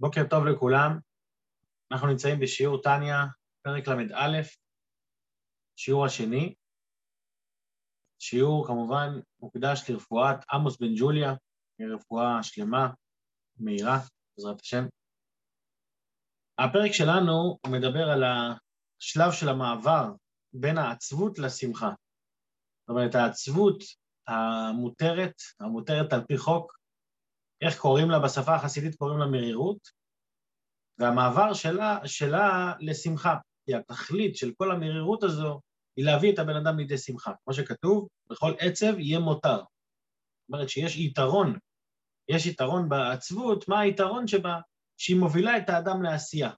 בוקר טוב לכולם. אנחנו נמצאים בשיעור טניה, פרק ל"א, שיעור השני. שיעור כמובן מוקדש לרפואת עמוס בן ג'וליה, רפואה שלמה, מהירה, בעזרת השם. הפרק שלנו מדבר על השלב של המעבר בין העצבות לשמחה. זאת אומרת, העצבות המותרת, המותרת על פי חוק, איך קוראים לה בשפה החסידית? קוראים לה מרירות, והמעבר שלה, שלה לשמחה. כי התכלית של כל המרירות הזו היא להביא את הבן אדם לידי שמחה. כמו שכתוב, בכל עצב יהיה מותר. זאת אומרת שיש יתרון, יש יתרון בעצבות, מה היתרון שבה? שהיא מובילה את האדם לעשייה.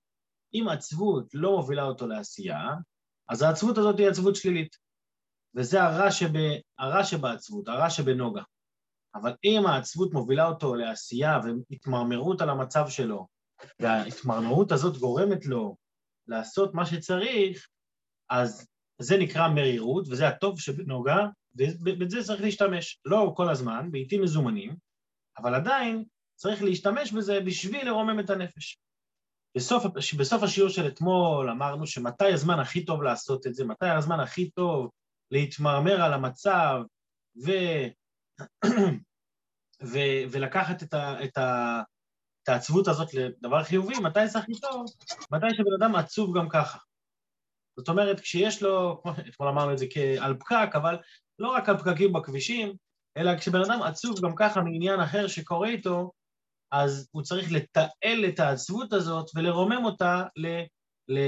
אם עצבות לא מובילה אותו לעשייה, אז העצבות הזאת היא עצבות שלילית. וזה הרע, שב, הרע שבעצבות, הרע שבנוגה. אבל אם העצבות מובילה אותו לעשייה והתמרמרות על המצב שלו, וההתמרמרות הזאת גורמת לו לעשות מה שצריך, אז זה נקרא מרירות, וזה הטוב שבנוגה, ובזה צריך להשתמש. לא כל הזמן, בעיתים מזומנים, אבל עדיין צריך להשתמש בזה בשביל לרומם את הנפש. בסוף, בסוף השיעור של אתמול אמרנו שמתי הזמן הכי טוב לעשות את זה, מתי הזמן הכי טוב להתמרמר על המצב ו... ולקחת את, ה... את, ה... את העצבות הזאת לדבר חיובי, מתי זה הכי טוב? מתי שבן אדם עצוב גם ככה. זאת אומרת, כשיש לו, אתמול אמרנו את זה כעל פקק, אבל לא רק על פקקים בכבישים, אלא כשבן אדם עצוב גם ככה מעניין אחר שקורה איתו, אז הוא צריך לתעל את העצבות הזאת ולרומם אותה ל, ל,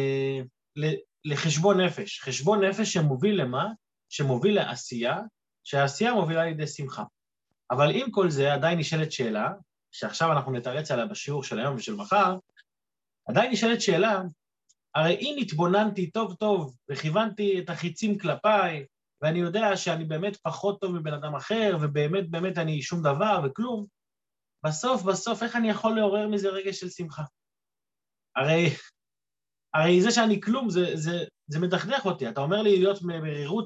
ל, לחשבון נפש. חשבון נפש שמוביל למה? שמוביל לעשייה, שהעשייה מובילה לידי שמחה. אבל עם כל זה עדיין נשאלת שאלה, שעכשיו אנחנו נתרץ עליה בשיעור של היום ושל מחר, עדיין נשאלת שאלה, הרי אם התבוננתי טוב טוב וכיוונתי את החיצים כלפיי, ואני יודע שאני באמת פחות טוב מבן אדם אחר, ובאמת באמת אני שום דבר וכלום, בסוף, בסוף, איך אני יכול לעורר מזה רגש של שמחה? הרי, הרי זה שאני כלום, זה, זה, זה מדכדך אותי. אתה אומר לי להיות מרירות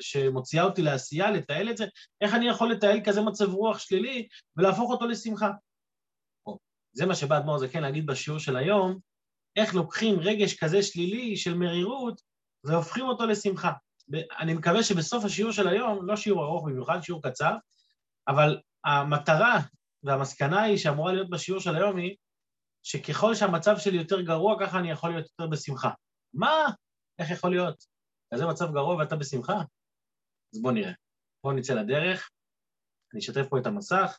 שמוציאה אותי לעשייה, לתעל את זה, איך אני יכול לתעל כזה מצב רוח שלילי ולהפוך אותו לשמחה? זה מה שבא אדמו"ר זקן להגיד בשיעור של היום, איך לוקחים רגש כזה שלילי של מרירות והופכים אותו לשמחה. אני מקווה שבסוף השיעור של היום, לא שיעור ארוך במיוחד, שיעור קצר, אבל המטרה והמסקנה היא שאמורה להיות בשיעור של היום היא שככל שהמצב שלי יותר גרוע, ככה אני יכול להיות יותר בשמחה. מה? איך יכול להיות? כזה מצב גרוע ואתה בשמחה? אז בואו נראה. בואו נצא לדרך. אני אשתף פה את המסך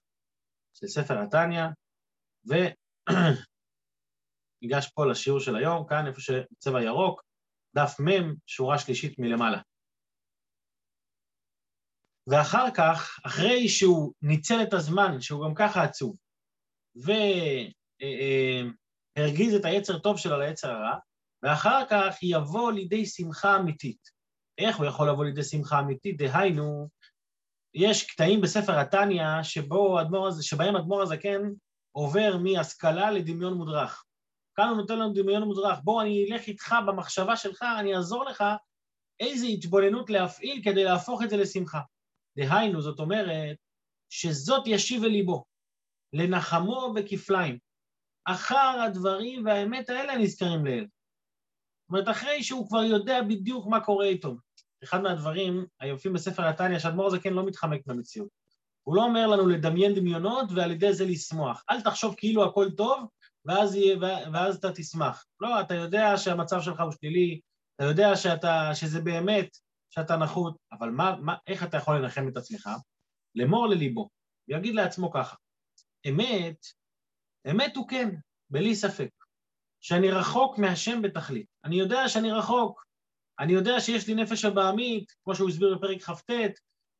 של ספר התניא, וניגש פה לשיעור של היום, כאן איפה שצבע ירוק, דף מ', שורה שלישית מלמעלה. ואחר כך, אחרי שהוא ניצל את הזמן, שהוא גם ככה עצוב, והרגיז את היצר טוב שלו ליצר הרע, ואחר כך יבוא לידי שמחה אמיתית. איך הוא יכול לבוא לידי שמחה אמיתית? דהיינו, יש קטעים בספר התניא שבהם אדמו"ר הזקן עובר מהשכלה לדמיון מודרך. כאן הוא נותן לנו דמיון מודרך. בוא, אני אלך איתך במחשבה שלך, אני אעזור לך איזה התבוננות להפעיל כדי להפוך את זה לשמחה. דהיינו, זאת אומרת, שזאת ישיב אל ליבו, לנחמו בכפליים. אחר הדברים והאמת האלה נזכרים לאל. זאת אומרת, אחרי שהוא כבר יודע בדיוק מה קורה איתו. אחד מהדברים היפים בספר התניא, שאדמו"ר הזקן לא מתחמק במציאות. הוא לא אומר לנו לדמיין דמיונות ועל ידי זה לשמוח. אל תחשוב כאילו הכל טוב, ואז, יהיה, ואז אתה תשמח. לא, אתה יודע שהמצב שלך הוא שלילי, אתה יודע שאתה, שזה באמת, שאתה נחות, אבל מה, מה, איך אתה יכול לנחם את עצמך? לאמור לליבו, ויגיד לעצמו ככה, אמת, אמת הוא כן, בלי ספק, שאני רחוק מהשם בתכלית. אני יודע שאני רחוק, אני יודע שיש לי נפש הבעמית, כמו שהוא הסביר בפרק כ"ט,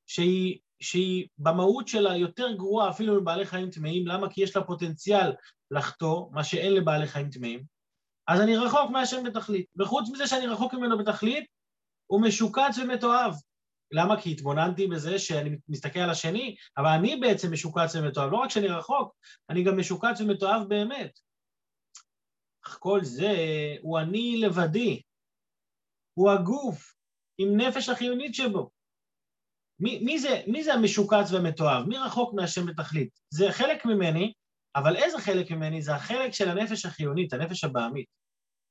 שהיא, שהיא במהות שלה יותר גרועה אפילו מבעלי חיים טמאים, למה? כי יש לה פוטנציאל לחטוא, מה שאין לבעלי חיים טמאים, אז אני רחוק מהשם בתכלית. וחוץ מזה שאני רחוק ממנו בתכלית, הוא משוקץ ומתועב. למה? כי התבוננתי בזה שאני מסתכל על השני, אבל אני בעצם משוקץ ומתועב. לא רק שאני רחוק, אני גם משוקץ ומתועב באמת. אך כל זה הוא אני לבדי. הוא הגוף עם נפש החיונית שבו. מי, מי, זה, מי זה המשוקץ והמתועב? מי רחוק מהשם בתכלית? זה חלק ממני, אבל איזה חלק ממני? זה החלק של הנפש החיונית, הנפש הבעמית.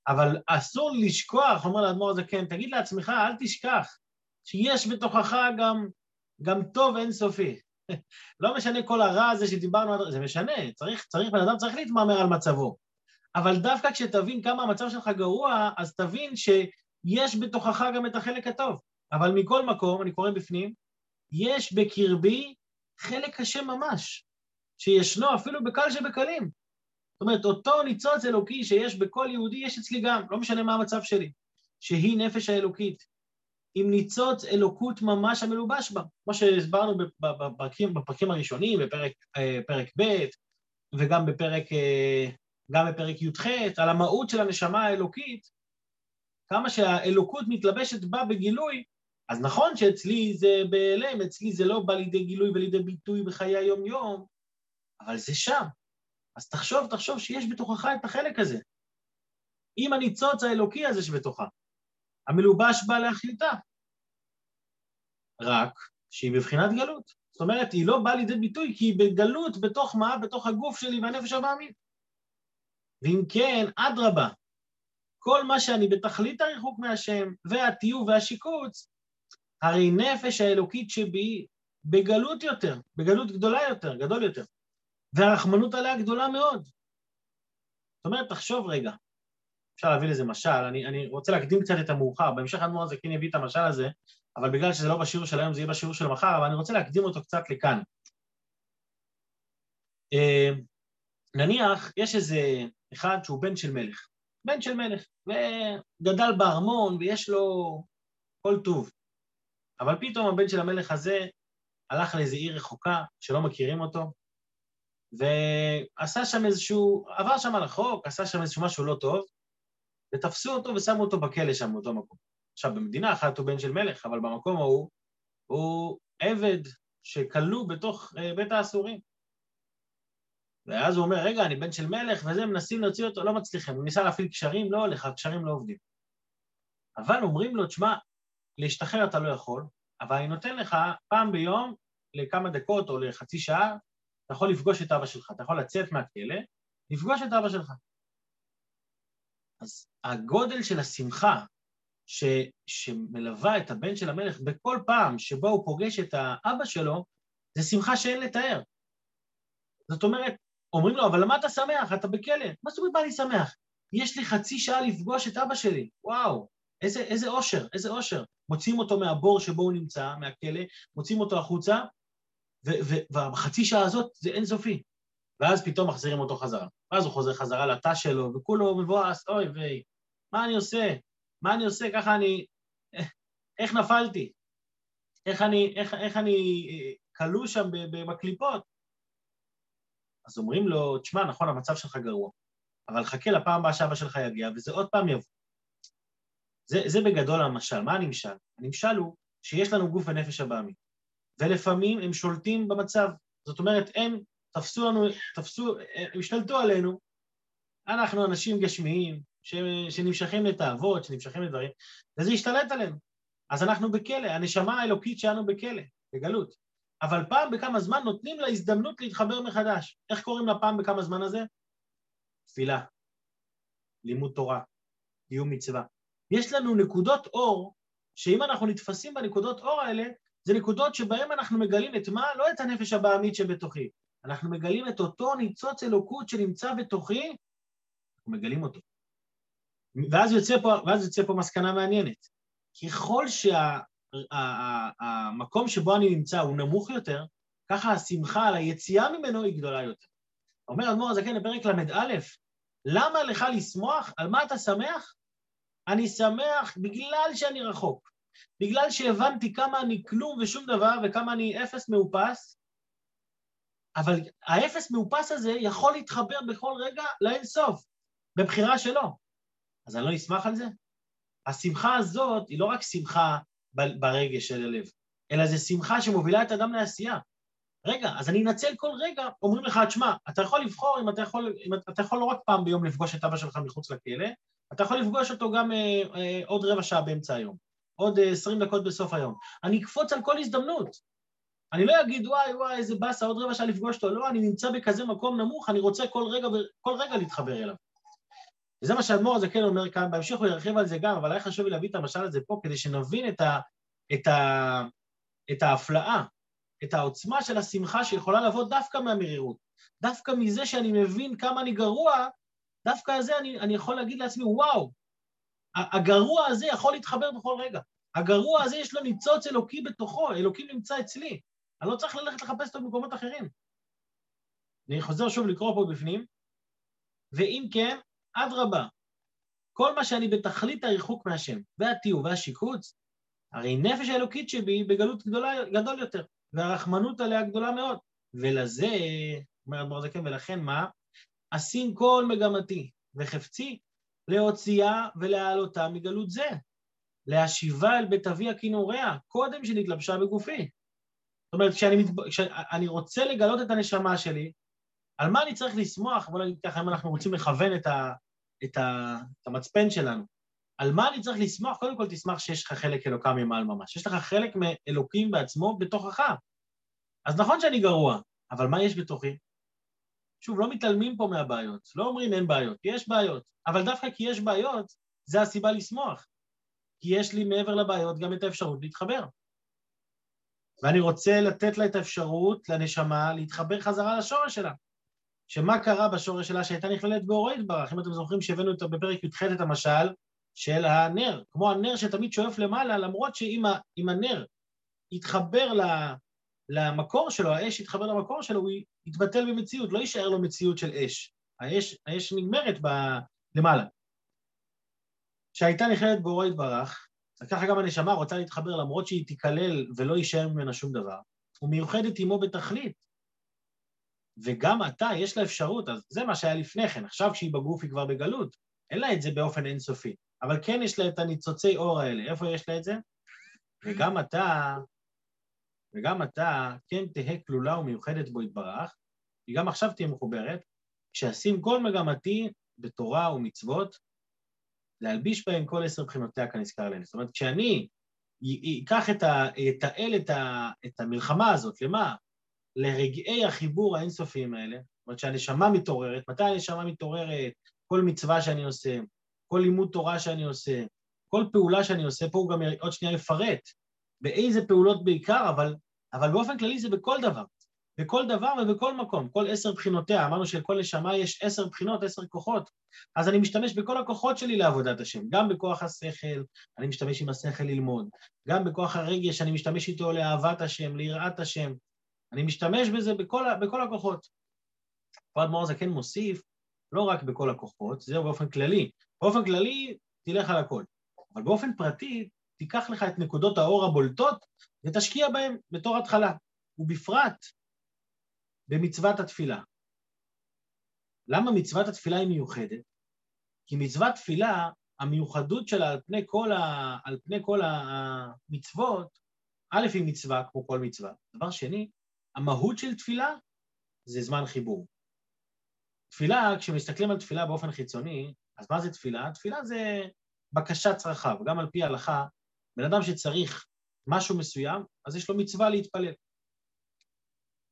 אבל אסור לשכוח, אומר לאדמו"ר הזקן, כן, תגיד לעצמך, אל תשכח, שיש בתוכך גם, גם טוב אינסופי. לא משנה כל הרע הזה שדיברנו, זה משנה, צריך, צריך, בן אדם צריך להתמרמר על מצבו. אבל דווקא כשתבין כמה המצב שלך גרוע, אז תבין שיש בתוכך גם את החלק הטוב. אבל מכל מקום, אני קורא בפנים, יש בקרבי חלק קשה ממש, שישנו אפילו בקל שבקלים. זאת אומרת, אותו ניצוץ אלוקי שיש בכל יהודי, יש אצלי גם, לא משנה מה המצב שלי, שהיא נפש האלוקית, עם ניצוץ אלוקות ממש המלובש בה, כמו שהסברנו בפרקים, בפרקים הראשונים, בפרק אה, ב', וגם בפרק, אה, גם בפרק י"ח, על המהות של הנשמה האלוקית, כמה שהאלוקות מתלבשת בה בגילוי, אז נכון שאצלי זה בהיעלם, אצלי זה לא בא לידי גילוי ולידי ביטוי בחיי היום-יום, אבל זה שם. אז תחשוב, תחשוב שיש בתוכך את החלק הזה. עם הניצוץ האלוקי הזה שבתוכה. המלובש בא לאחיותה. רק שהיא בבחינת גלות. זאת אומרת, היא לא באה לידי ביטוי כי היא בגלות בתוך מה? בתוך הגוף שלי והנפש הבעמית. ואם כן, אדרבה, כל מה שאני בתכלית הריחוק מהשם, והטיוב והשיקוץ, הרי נפש האלוקית שבי בגלות יותר, בגלות גדולה יותר, גדול יותר. והרחמנות עליה גדולה מאוד. זאת אומרת, תחשוב רגע, אפשר להביא לזה משל, אני, אני רוצה להקדים קצת את המאוחר, בהמשך האדמו"ר הזה כן יביא את המשל הזה, אבל בגלל שזה לא בשיעור של היום, זה יהיה בשיעור של מחר, אבל אני רוצה להקדים אותו קצת לכאן. אה, נניח, יש איזה אחד שהוא בן של מלך, בן של מלך, וגדל בארמון ויש לו כל טוב, אבל פתאום הבן של המלך הזה הלך לאיזו עיר רחוקה שלא מכירים אותו, ועשה שם איזשהו, עבר שם על החוק, עשה שם איזשהו משהו לא טוב, ותפסו אותו ושמו אותו בכלא שם באותו מקום. עכשיו, במדינה אחת הוא בן של מלך, אבל במקום ההוא הוא עבד שכלוא בתוך uh, בית האסורים. ואז הוא אומר, רגע, אני בן של מלך, וזה, מנסים להוציא אותו, לא מצליחים. הוא ניסה להפעיל קשרים, לא הולך, הקשרים לא עובדים. אבל אומרים לו, תשמע, להשתחרר אתה לא יכול, אבל אני נותן לך פעם ביום, לכמה דקות או לחצי שעה, אתה יכול לפגוש את אבא שלך, אתה יכול לצאת מהכלא, לפגוש את אבא שלך. אז הגודל של השמחה ש, שמלווה את הבן של המלך בכל פעם שבו הוא פוגש את האבא שלו, זה שמחה שאין לתאר. זאת אומרת, אומרים לו, אבל למה אתה שמח? אתה בכלא. מה זאת אומרת מה אני שמח? יש לי חצי שעה לפגוש את אבא שלי. וואו, איזה, איזה אושר, איזה אושר. מוציאים אותו מהבור שבו הוא נמצא, מהכלא, מוציאים אותו החוצה, ובחצי שעה הזאת זה אינסופי. ואז פתאום מחזירים אותו חזרה. ואז הוא חוזר חזרה לתא שלו, וכולו מבואס, אוי ויי, מה אני עושה? מה אני עושה? ככה אני... איך נפלתי? איך אני, אני אה, כלוא שם בקליפות? אז אומרים לו, תשמע, נכון, המצב שלך גרוע, אבל חכה לפעם הבאה שאבא שלך יגיע, וזה עוד פעם יבוא. זה, זה בגדול המשל. מה הנמשל? הנמשל הוא שיש לנו גוף ונפש הבעמית. ולפעמים הם שולטים במצב. זאת אומרת, הם תפסו לנו, תפסו, הם השתלטו עלינו, אנחנו אנשים גשמיים, ש, שנמשכים לתאוות, שנמשכים לדברים, וזה השתלט עלינו. אז אנחנו בכלא, הנשמה האלוקית שלנו בכלא, בגלות. אבל פעם בכמה זמן נותנים לה הזדמנות להתחבר מחדש. איך קוראים לה פעם בכמה זמן הזה? תפילה, לימוד תורה, קיום מצווה. יש לנו נקודות אור, שאם אנחנו נתפסים בנקודות אור האלה, זה נקודות שבהן אנחנו מגלים את מה? לא את הנפש הבעמית שבתוכי. אנחנו מגלים את אותו ניצוץ אלוקות שנמצא בתוכי, אנחנו מגלים אותו. ואז יוצא פה, ואז יוצא פה מסקנה מעניינת. ככל שהמקום שה, שבו אני נמצא הוא נמוך יותר, ככה השמחה על היציאה ממנו היא גדולה יותר. אומר אדמו"ר הזקן בפרק ל"א, למה לך לשמוח? על מה אתה שמח? אני שמח בגלל שאני רחוק. בגלל שהבנתי כמה אני כלום ושום דבר וכמה אני אפס מאופס, אבל האפס מאופס הזה יכול להתחבר בכל רגע לאינסוף, בבחירה שלו. אז אני לא אשמח על זה? השמחה הזאת היא לא רק שמחה ברגש של הלב, אלא זו שמחה שמובילה את האדם לעשייה. רגע, אז אני אנצל כל רגע, אומרים לך, תשמע, אתה יכול לבחור אם אתה יכול, אם אתה יכול לא רק פעם ביום לפגוש את אבא שלך מחוץ לכלא, אתה יכול לפגוש אותו גם אה, אה, עוד רבע שעה באמצע היום. עוד 20 דקות בסוף היום. אני אקפוץ על כל הזדמנות. אני לא אגיד, וואי, וואי, איזה באסה, עוד רבע שעה לפגוש אותו. לא, אני נמצא בכזה מקום נמוך, אני רוצה כל רגע, כל רגע להתחבר אליו. וזה מה שהאדמו"ר הזה כן אומר כאן, בהמשך הוא ירחיב על זה גם, אבל היה חשוב לי להביא את המשל הזה פה, כדי שנבין את, ה, את, ה, את ההפלאה, את העוצמה של השמחה שיכולה לבוא דווקא מהמרירות. דווקא מזה שאני מבין כמה אני גרוע, דווקא על זה אני, אני יכול להגיד לעצמי, וואו, הגרוע הזה יכול להתחבר בכל רגע. הגרוע הזה יש לו ניצוץ אלוקי בתוכו, אלוקים נמצא אצלי. אני לא צריך ללכת לחפש אותו במקומות אחרים. אני חוזר שוב לקרוא פה בפנים, ואם כן, אדרבה, כל מה שאני בתכלית הריחוק מהשם, והתיעוב והשיקוץ, הרי נפש האלוקית שבי בגלות גדולה, גדול יותר, והרחמנות עליה גדולה מאוד. ולזה, אומר אדמו"ר זקן, ולכן מה? אשים כל מגמתי וחפצי להוציאה ולהעלותה מגלות זה, להשיבה אל בית אבי הכינוריה, קודם שנתלבשה בגופי. זאת אומרת, כשאני, מת... כשאני רוצה לגלות את הנשמה שלי, על מה אני צריך לשמוח? בוא נגיד ככה, אם אנחנו רוצים לכוון את, ה... את, ה... את המצפן שלנו. על מה אני צריך לשמוח? קודם כל תשמח שיש לך חלק אלוקה ממעל ממש. יש לך חלק מאלוקים בעצמו בתוכך. אז נכון שאני גרוע, אבל מה יש בתוכי? שוב, לא מתעלמים פה מהבעיות, לא אומרים אין בעיות, יש בעיות, אבל דווקא כי יש בעיות, זה הסיבה לשמוח. כי יש לי מעבר לבעיות גם את האפשרות להתחבר. ואני רוצה לתת לה את האפשרות, לנשמה, להתחבר חזרה לשורש שלה. שמה קרה בשורש שלה שהייתה נכללת באורו יתברך? אם אתם זוכרים שהבאנו אותה בפרק י"ח את המשל של הנר, כמו הנר שתמיד שואף למעלה, למרות שאם הנר יתחבר למקור שלו, האש יתחבר למקור שלו, הוא יתבטל במציאות, לא יישאר לו מציאות של אש. האש, האש נגמרת ב... למעלה. שהייתה נכללת באורו יתברך, ככה גם הנשמה רוצה להתחבר למרות שהיא תיכלל ולא יישאר ממנה שום דבר, ומיוחדת עמו בתכלית. וגם אתה, יש לה אפשרות, אז זה מה שהיה לפני כן, עכשיו כשהיא בגוף היא כבר בגלות, אין לה את זה באופן אינסופי, אבל כן יש לה את הניצוצי אור האלה. איפה יש לה את זה? וגם אתה, וגם אתה כן תהא כלולה ומיוחדת בו יתברך, היא גם עכשיו תהיה מחוברת, כשאשים כל מגמתי בתורה ומצוות, להלביש בהם כל עשר בחינותיה כנזכר להן. זאת אומרת, כשאני אקח את ה... אתעל את, ה... את המלחמה הזאת, למה? לרגעי החיבור האינסופיים האלה, זאת אומרת שהנשמה מתעוררת, מתי הנשמה מתעוררת? כל מצווה שאני עושה, כל לימוד תורה שאני עושה, כל פעולה שאני עושה, פה הוא גם עוד שנייה יפרט באיזה פעולות בעיקר, אבל, אבל באופן כללי זה בכל דבר. בכל דבר ובכל מקום, כל עשר בחינותיה, אמרנו שלכל נשמה יש עשר בחינות, עשר כוחות, אז אני משתמש בכל הכוחות שלי לעבודת השם, גם בכוח השכל, אני משתמש עם השכל ללמוד, גם בכוח הרגש, אני משתמש איתו לאהבת השם, ליראת השם, אני משתמש בזה בכל, בכל הכוחות. פה אדמו"ר כן מוסיף, לא רק בכל הכוחות, זהו באופן כללי. באופן כללי, תלך על הכל. אבל באופן פרטי, תיקח לך את נקודות האור הבולטות ותשקיע בהן בתור התחלה. ובפרט, במצוות התפילה. למה מצוות התפילה היא מיוחדת? כי מצוות תפילה, המיוחדות שלה על פני כל, ה... על פני כל המצוות, א', היא מצווה כמו כל מצווה. דבר שני, המהות של תפילה זה זמן חיבור. תפילה, כשמסתכלים על תפילה באופן חיצוני, אז מה זה תפילה? תפילה זה בקשת צרכיו. גם על פי ההלכה, בן אדם שצריך משהו מסוים, אז יש לו מצווה להתפלל.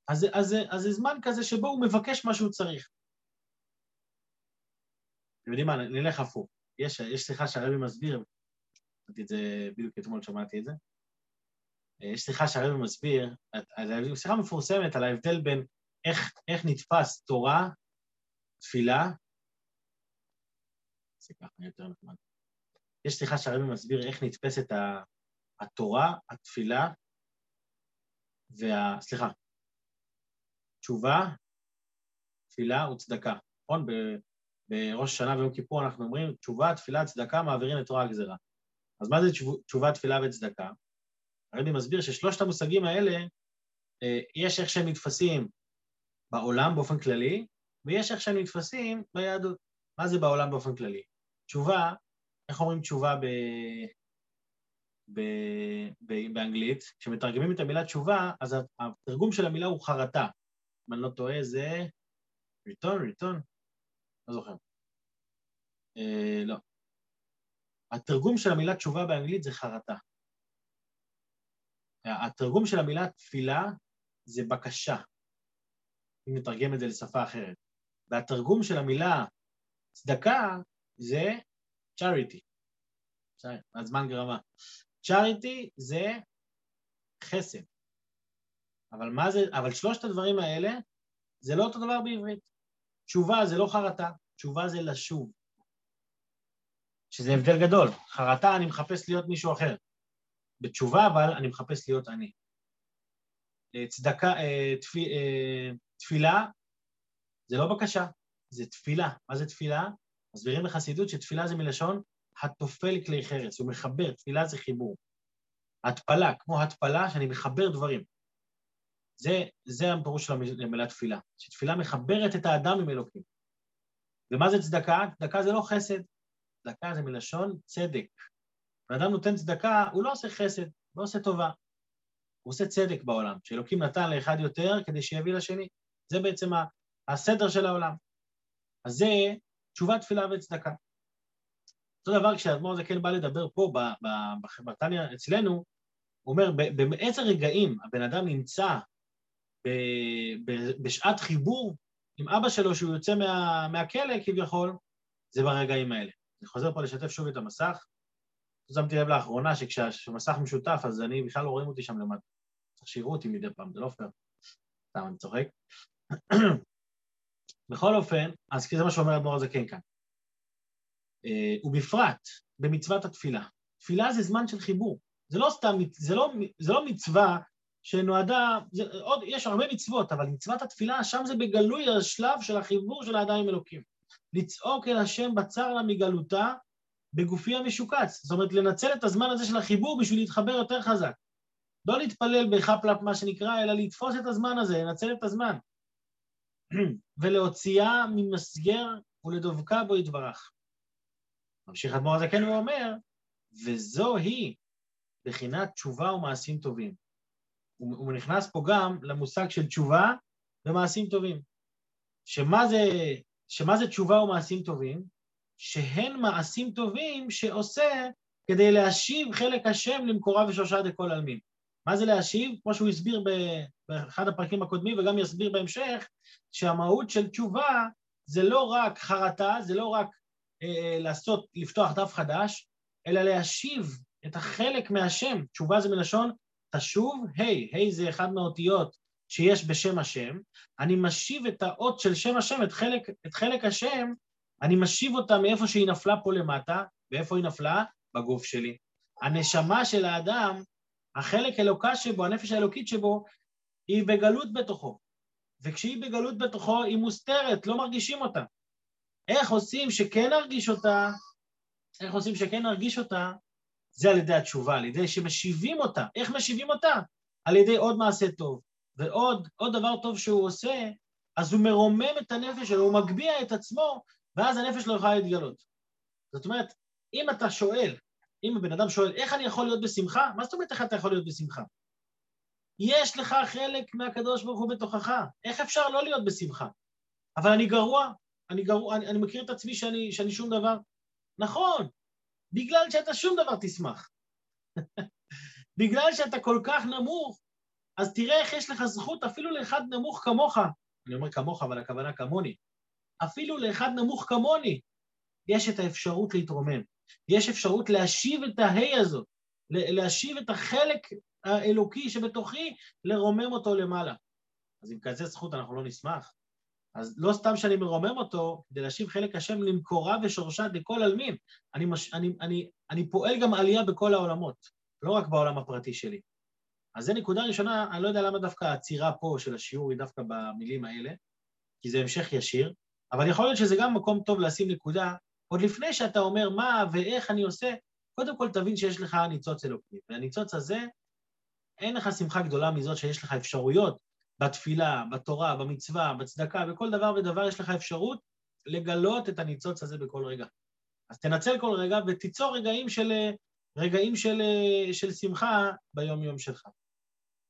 אז, אז, אז זה זמן כזה שבו הוא מבקש מה שהוא צריך. אתם יודעים מה, נלך הפוך. יש, יש שיחה שהרבי מסביר, את זה, בדיוק אתמול שמעתי את זה. יש שיחה שהרבי מסביר, שיחה מפורסמת על ההבדל בין איך, איך נתפס תורה, תפילה, זה ככה יותר נחמד. יש שיחה שהרבי מסביר איך נתפסת התורה, התפילה, וה... סליחה, תשובה, תפילה וצדקה, נכון? בראש השנה ויום כיפור אנחנו אומרים, תשובה, תפילה, צדקה, מעבירים את רוע הגזירה. אז מה זה תשובה, תפילה וצדקה? הרבי מסביר ששלושת המושגים האלה, אה, יש איך שהם נתפסים בעולם באופן כללי, ויש איך שהם נתפסים ביהדות. מה זה בעולם באופן כללי? תשובה, איך אומרים תשובה ב... ב... ב... באנגלית? כשמתרגמים את המילה תשובה, אז התרגום של המילה הוא חרטה. אם אני לא טועה, זה ריטון, ריטון? לא זוכר. אה, לא. התרגום של המילה תשובה באנגלית זה חרטה. התרגום של המילה תפילה זה בקשה, אם נתרגם את זה לשפה אחרת. והתרגום של המילה צדקה זה charity. הזמן גרמה. charity זה חסד. אבל מה זה, אבל שלושת הדברים האלה זה לא אותו דבר בעברית. תשובה זה לא חרטה, תשובה זה לשוב. שזה הבדל גדול. חרטה, אני מחפש להיות מישהו אחר. בתשובה, אבל, אני מחפש להיות אני. אה, צדקה, אה, אה, תפילה, זה לא בקשה, זה תפילה. מה זה תפילה? מסבירים בחסידות שתפילה זה מלשון התופל כלי חרס, הוא מחבר, תפילה זה חיבור. התפלה, כמו התפלה, שאני מחבר דברים. זה, זה הפירוש של המילה תפילה, שתפילה מחברת את האדם עם אלוקים. ומה זה צדקה? צדקה זה לא חסד, צדקה זה מלשון צדק. כשאדם נותן צדקה, הוא לא עושה חסד, לא עושה טובה. הוא עושה צדק בעולם, שאלוקים נתן לאחד יותר כדי שיביא לשני. זה בעצם הסדר של העולם. אז זה תשובה, תפילה וצדקה. אותו דבר כשהאדמו"ר הזה כן בא לדבר פה, בתניא אצלנו, הוא אומר, באיזה רגעים הבן אדם נמצא בשעת חיבור עם אבא שלו, שהוא יוצא מה, מהכלא כביכול, זה ברגעים האלה. אני חוזר פה לשתף שוב את המסך. שמתי לב לאחרונה שכשהמסך משותף, אז אני בכלל לא רואים אותי שם למטה. צריך שיראו אותי מדי פעם, זה לא פייר. סתם, אני צוחק. בכל אופן, אז זה מה שאומר אדמו"ר הזקן כאן. אה, ובפרט במצוות התפילה. תפילה זה זמן של חיבור. זה לא סתם, זה לא, זה לא מצווה שנועדה, זה, עוד, יש הרבה מצוות, אבל מצוות התפילה, שם זה בגלוי השלב של החיבור של האדם עם אלוקים. לצעוק אל השם בצר לה מגלותה בגופי המשוקץ. זאת אומרת, לנצל את הזמן הזה של החיבור בשביל להתחבר יותר חזק. לא להתפלל בחפלפ, מה שנקרא, אלא לתפוס את הזמן הזה, לנצל את הזמן. ולהוציאה ממסגר ולדבקה בו יתברך. ממשיך אדמו"ר הזקן ואומר, וזו היא בחינת תשובה ומעשים טובים. הוא נכנס פה גם למושג של תשובה ומעשים טובים. שמה זה, שמה זה תשובה ומעשים טובים? שהן מעשים טובים שעושה כדי להשיב חלק השם למקורה ושורשה דכל עלמין. מה זה להשיב? כמו שהוא הסביר באחד הפרקים הקודמים וגם יסביר בהמשך, שהמהות של תשובה זה לא רק חרטה, זה לא רק אה, לעשות, לפתוח דף חדש, אלא להשיב את החלק מהשם. תשובה זה מלשון תשוב, ה', hey, ה' hey זה אחד מהאותיות שיש בשם השם, אני משיב את האות של שם השם, את חלק, את חלק השם, אני משיב אותה מאיפה שהיא נפלה פה למטה, ואיפה היא נפלה? בגוף שלי. הנשמה של האדם, החלק אלוקה שבו, הנפש האלוקית שבו, היא בגלות בתוכו. וכשהיא בגלות בתוכו, היא מוסתרת, לא מרגישים אותה. איך עושים שכן נרגיש אותה? איך עושים שכן נרגיש אותה? זה על ידי התשובה, על ידי שמשיבים אותה. איך משיבים אותה? על ידי עוד מעשה טוב. ועוד עוד דבר טוב שהוא עושה, אז הוא מרומם את הנפש שלו, הוא מגביה את עצמו, ואז הנפש לא יכולה להתגלות. זאת אומרת, אם אתה שואל, אם הבן אדם שואל, איך אני יכול להיות בשמחה? מה זאת אומרת איך אתה יכול להיות בשמחה? יש לך חלק מהקדוש ברוך הוא בתוכך, איך אפשר לא להיות בשמחה? אבל אני גרוע, אני גרוע, אני, אני מכיר את עצמי שאני, שאני שום דבר. נכון, בגלל שאתה שום דבר תשמח. בגלל שאתה כל כך נמוך, אז תראה איך יש לך זכות אפילו לאחד נמוך כמוך, אני אומר כמוך, אבל הכוונה כמוני, אפילו לאחד נמוך כמוני, יש את האפשרות להתרומם. יש אפשרות להשיב את ההי הזאת, להשיב את החלק האלוקי שבתוכי, לרומם אותו למעלה. אז עם כזה זכות אנחנו לא נשמח. אז לא סתם שאני מרומם אותו, כדי להשיב חלק השם למקורה ושורשה דכל עלמין. אני, מש, אני, אני, אני פועל גם עלייה בכל העולמות, לא רק בעולם הפרטי שלי. אז זו נקודה ראשונה, אני לא יודע למה דווקא העצירה פה של השיעור היא דווקא במילים האלה, כי זה המשך ישיר, אבל יכול להיות שזה גם מקום טוב לשים נקודה, עוד לפני שאתה אומר מה ואיך אני עושה, קודם כל תבין שיש לך ניצוץ אלוקי. והניצוץ הזה, אין לך שמחה גדולה מזאת שיש לך אפשרויות בתפילה, בתורה, במצווה, בצדקה, בכל דבר ודבר יש לך אפשרות לגלות את הניצוץ הזה בכל רגע. אז תנצל כל רגע ותיצור רגעים של, רגעים של, של שמחה ביום-יום שלך.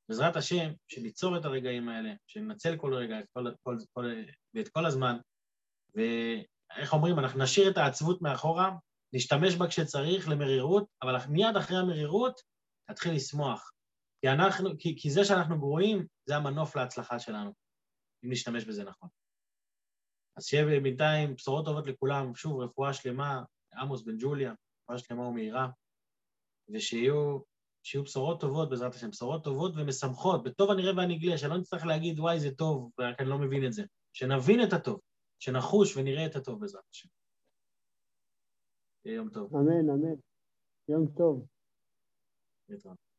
בעזרת השם, שניצור את הרגעים האלה, שננצל כל רגע כל, כל, כל, ואת כל הזמן, ואיך אומרים, אנחנו נשאיר את העצבות מאחורה, נשתמש בה כשצריך למרירות, אבל מיד אחרי המרירות תתחיל לשמוח. כי, אנחנו, כי, כי זה שאנחנו גרועים, זה המנוף להצלחה שלנו, אם נשתמש בזה נכון. אז שיהיה בינתיים בשורות טובות לכולם, שוב, רפואה שלמה, עמוס בן ג'וליה, רפואה שלמה ומהירה, ושיהיו שיהיו בשורות טובות בעזרת השם, בשורות טובות ומשמחות, בטוב הנראה והנגלה, שלא נצטרך להגיד, וואי, זה טוב, רק אני לא מבין את זה. שנבין את הטוב, שנחוש ונראה את הטוב בעזרת השם. יום טוב. אמן, אמן. יום טוב. להתראות.